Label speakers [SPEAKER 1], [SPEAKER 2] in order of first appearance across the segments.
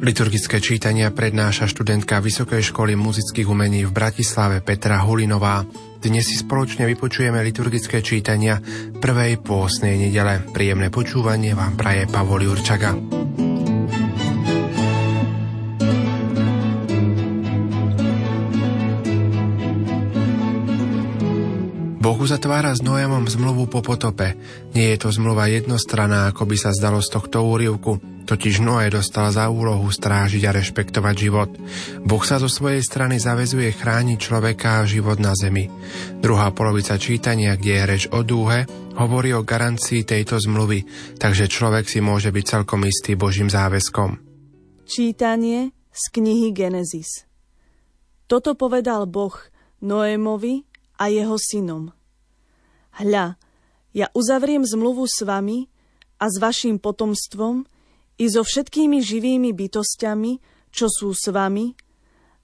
[SPEAKER 1] Liturgické čítania prednáša študentka Vysokej školy muzických umení v Bratislave Petra Hulinová. Dnes si spoločne vypočujeme liturgické čítania prvej pôsnej nedele. Príjemné počúvanie vám praje Pavol Jurčaga. Boh uzatvára s Noémom zmluvu po potope. Nie je to zmluva jednostranná, ako by sa zdalo z tohto úrivku. Totiž Noé dostal za úlohu strážiť a rešpektovať život. Boh sa zo svojej strany zavezuje chrániť človeka a život na zemi. Druhá polovica čítania, kde je reč o dúhe, hovorí o garancii tejto zmluvy, takže človek si môže byť celkom istý Božím záväzkom.
[SPEAKER 2] Čítanie z knihy Genesis Toto povedal Boh Noémovi a jeho synom. Hľa, ja uzavriem zmluvu s vami a s vašim potomstvom i so všetkými živými bytostiami, čo sú s vami,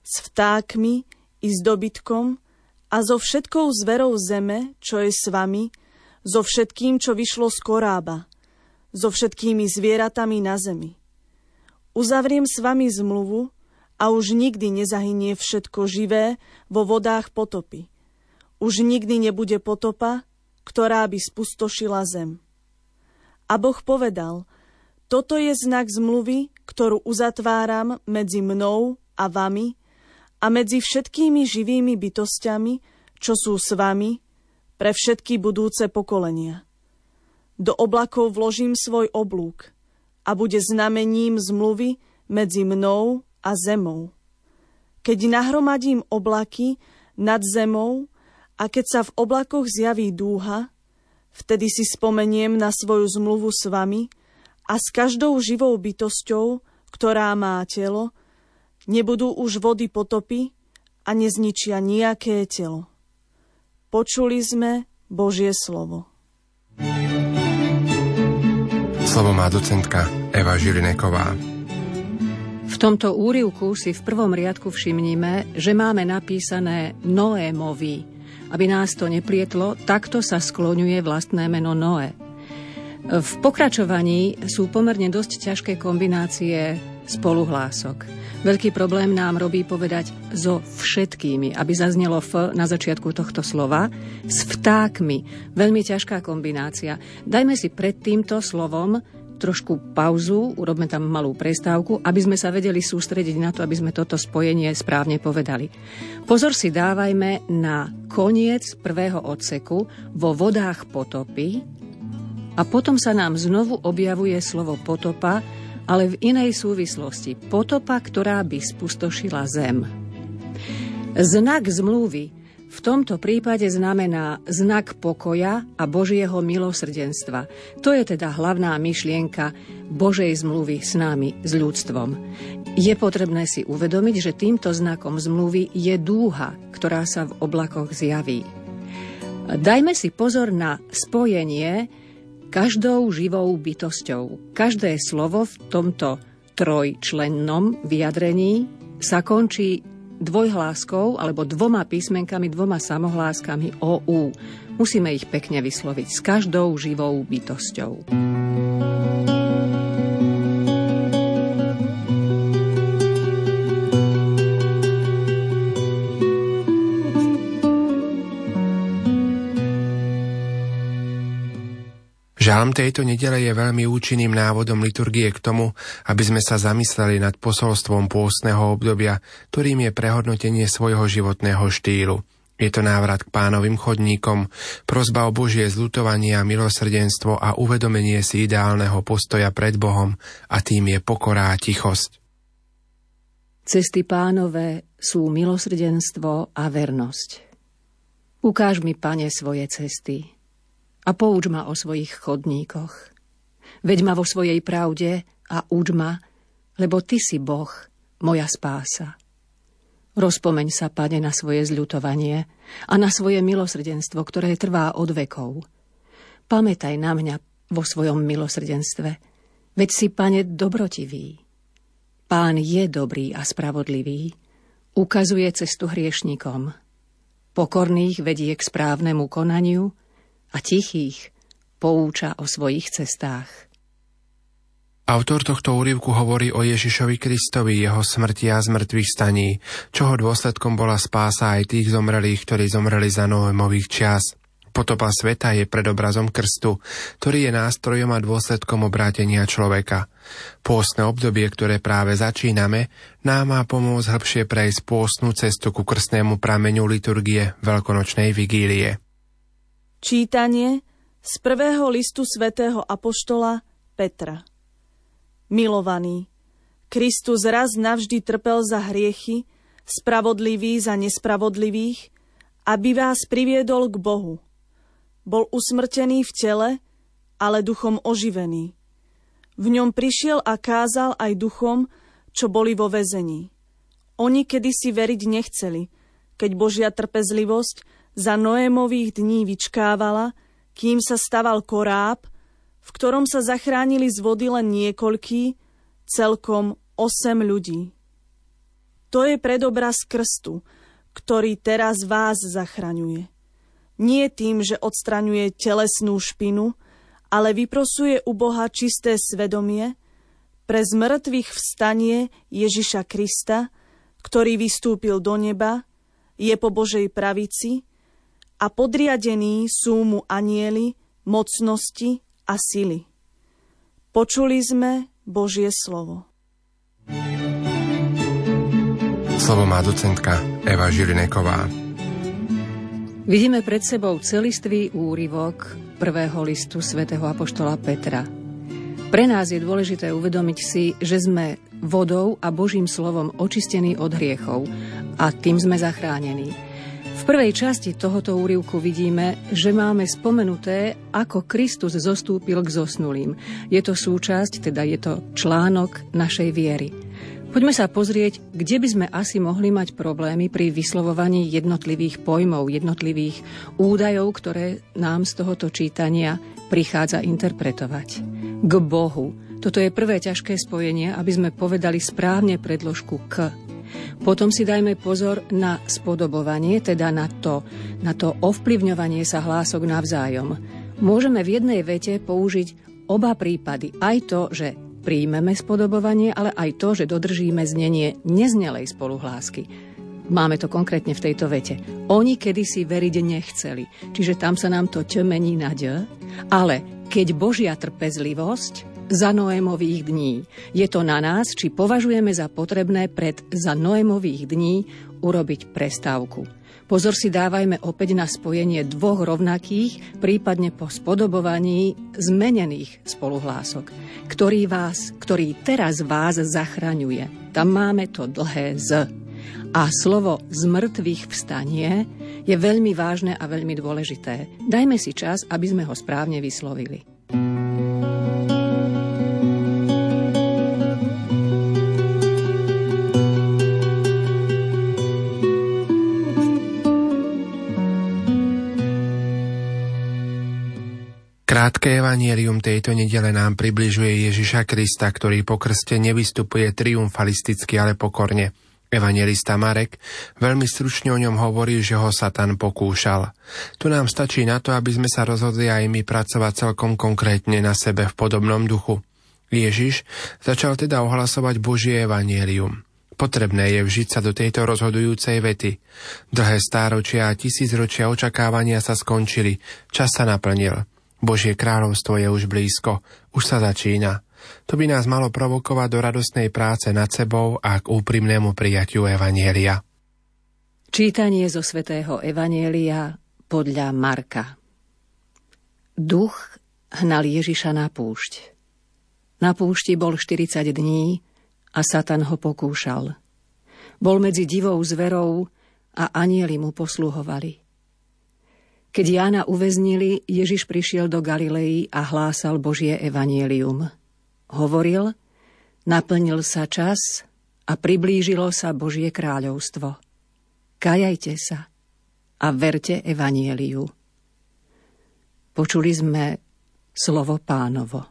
[SPEAKER 2] s vtákmi i s dobytkom a so všetkou zverou zeme, čo je s vami, so všetkým, čo vyšlo z korába, so všetkými zvieratami na zemi. Uzavriem s vami zmluvu a už nikdy nezahynie všetko živé vo vodách potopy – už nikdy nebude potopa, ktorá by spustošila zem. A Boh povedal, toto je znak zmluvy, ktorú uzatváram medzi mnou a vami a medzi všetkými živými bytostiami, čo sú s vami, pre všetky budúce pokolenia. Do oblakov vložím svoj oblúk a bude znamením zmluvy medzi mnou a zemou. Keď nahromadím oblaky nad zemou, a keď sa v oblakoch zjaví dúha, vtedy si spomeniem na svoju zmluvu s vami a s každou živou bytosťou, ktorá má telo, nebudú už vody potopy a nezničia nejaké telo. Počuli sme Božie slovo.
[SPEAKER 1] Slovo má docentka Eva Žilineková.
[SPEAKER 3] V tomto úrivku si v prvom riadku všimníme, že máme napísané Noémovi, aby nás to neplietlo, takto sa skloňuje vlastné meno Noé. V pokračovaní sú pomerne dosť ťažké kombinácie spoluhlások. Veľký problém nám robí povedať so všetkými, aby zaznelo F na začiatku tohto slova, s vtákmi. Veľmi ťažká kombinácia. Dajme si pred týmto slovom trošku pauzu, urobme tam malú prestávku, aby sme sa vedeli sústrediť na to, aby sme toto spojenie správne povedali. Pozor si dávajme na koniec prvého odseku vo vodách potopy a potom sa nám znovu objavuje slovo potopa, ale v inej súvislosti. Potopa, ktorá by spustošila zem. Znak zmluvy v tomto prípade znamená znak pokoja a Božieho milosrdenstva. To je teda hlavná myšlienka Božej zmluvy s nami, s ľudstvom. Je potrebné si uvedomiť, že týmto znakom zmluvy je dúha, ktorá sa v oblakoch zjaví. Dajme si pozor na spojenie každou živou bytosťou. Každé slovo v tomto trojčlennom vyjadrení sa končí dvojhláskou alebo dvoma písmenkami, dvoma samohláskami o U. Musíme ich pekne vysloviť s každou živou bytosťou.
[SPEAKER 1] Žalm tejto nedele je veľmi účinným návodom liturgie k tomu, aby sme sa zamysleli nad posolstvom pôstneho obdobia, ktorým je prehodnotenie svojho životného štýlu. Je to návrat k pánovým chodníkom, prozba o Božie zlutovanie a milosrdenstvo a uvedomenie si ideálneho postoja pred Bohom a tým je pokorá tichosť.
[SPEAKER 3] Cesty pánové sú milosrdenstvo a vernosť. Ukáž mi, pane, svoje cesty, a pouč ma o svojich chodníkoch. Veď ma vo svojej pravde a uč ma, lebo Ty si Boh, moja spása. Rozpomeň sa, Pane, na svoje zľutovanie a na svoje milosrdenstvo, ktoré trvá od vekov. Pamätaj na mňa vo svojom milosrdenstve. Veď si, pane, dobrotivý. Pán je dobrý a spravodlivý, ukazuje cestu hriešnikom. Pokorných vedie k správnemu konaniu a tichých pouča o svojich cestách.
[SPEAKER 1] Autor tohto úrivku hovorí o Ježišovi Kristovi, jeho smrti a zmrtvých staní, čoho dôsledkom bola spása aj tých zomrelých, ktorí zomreli za Noémových čias. Potopa sveta je predobrazom krstu, ktorý je nástrojom a dôsledkom obrátenia človeka. Pôstne obdobie, ktoré práve začíname, nám má pomôcť hĺbšie prejsť pôstnu cestu ku krstnému prameňu liturgie Veľkonočnej vigílie.
[SPEAKER 2] Čítanie z prvého listu svätého Apoštola Petra Milovaný, Kristus raz navždy trpel za hriechy, spravodlivý za nespravodlivých, aby vás priviedol k Bohu – bol usmrtený v tele, ale duchom oživený. V ňom prišiel a kázal aj duchom, čo boli vo väzení. Oni kedysi veriť nechceli, keď Božia trpezlivosť za Noémových dní vyčkávala, kým sa staval koráb, v ktorom sa zachránili z vody len niekoľkí, celkom osem ľudí. To je predobraz krstu, ktorý teraz vás zachraňuje nie tým, že odstraňuje telesnú špinu, ale vyprosuje u Boha čisté svedomie pre zmrtvých vstanie Ježiša Krista, ktorý vystúpil do neba, je po Božej pravici a podriadení sú mu anieli, mocnosti a sily. Počuli sme Božie slovo.
[SPEAKER 1] Slovo má docentka Eva Žilineková.
[SPEAKER 3] Vidíme pred sebou celistvý úryvok prvého listu svätého Apoštola Petra. Pre nás je dôležité uvedomiť si, že sme vodou a Božím slovom očistení od hriechov a tým sme zachránení. Prvej časti tohoto úrivku vidíme, že máme spomenuté, ako Kristus zostúpil k zosnulým. Je to súčasť, teda je to článok našej viery. Poďme sa pozrieť, kde by sme asi mohli mať problémy pri vyslovovaní jednotlivých pojmov, jednotlivých údajov, ktoré nám z tohoto čítania prichádza interpretovať. K Bohu. Toto je prvé ťažké spojenie, aby sme povedali správne predložku k. Potom si dajme pozor na spodobovanie, teda na to, na to ovplyvňovanie sa hlások navzájom. Môžeme v jednej vete použiť oba prípady. Aj to, že príjmeme spodobovanie, ale aj to, že dodržíme znenie neznelej spoluhlásky. Máme to konkrétne v tejto vete. Oni kedysi veriť nechceli, čiže tam sa nám to čemení na d, ale keď Božia trpezlivosť za Noémových dní. Je to na nás, či považujeme za potrebné pred za Noémových dní urobiť prestávku. Pozor si dávajme opäť na spojenie dvoch rovnakých, prípadne po spodobovaní zmenených spoluhlások, ktorý vás, ktorý teraz vás zachraňuje. Tam máme to dlhé z. A slovo z mŕtvych vstanie je veľmi vážne a veľmi dôležité. Dajme si čas, aby sme ho správne vyslovili.
[SPEAKER 1] Krátke evanielium tejto nedele nám približuje Ježiša Krista, ktorý po krste nevystupuje triumfalisticky, ale pokorne. Evangelista Marek veľmi stručne o ňom hovorí, že ho Satan pokúšal. Tu nám stačí na to, aby sme sa rozhodli aj my pracovať celkom konkrétne na sebe v podobnom duchu. Ježiš začal teda ohlasovať Božie evanielium. Potrebné je vžiť sa do tejto rozhodujúcej vety. Dlhé stáročia a tisícročia očakávania sa skončili, čas sa naplnil. Božie kráľovstvo je už blízko, už sa začína. To by nás malo provokovať do radostnej práce nad sebou a k úprimnému prijatiu Evanielia.
[SPEAKER 3] Čítanie zo svätého Evanielia podľa Marka Duch hnal Ježiša na púšť. Na púšti bol 40 dní a Satan ho pokúšal. Bol medzi divou zverou a anieli mu posluhovali. Keď Jána uväznili, Ježiš prišiel do Galilei a hlásal Božie evanielium. Hovoril, naplnil sa čas a priblížilo sa Božie kráľovstvo. Kajajte sa a verte evanieliu. Počuli sme slovo pánovo.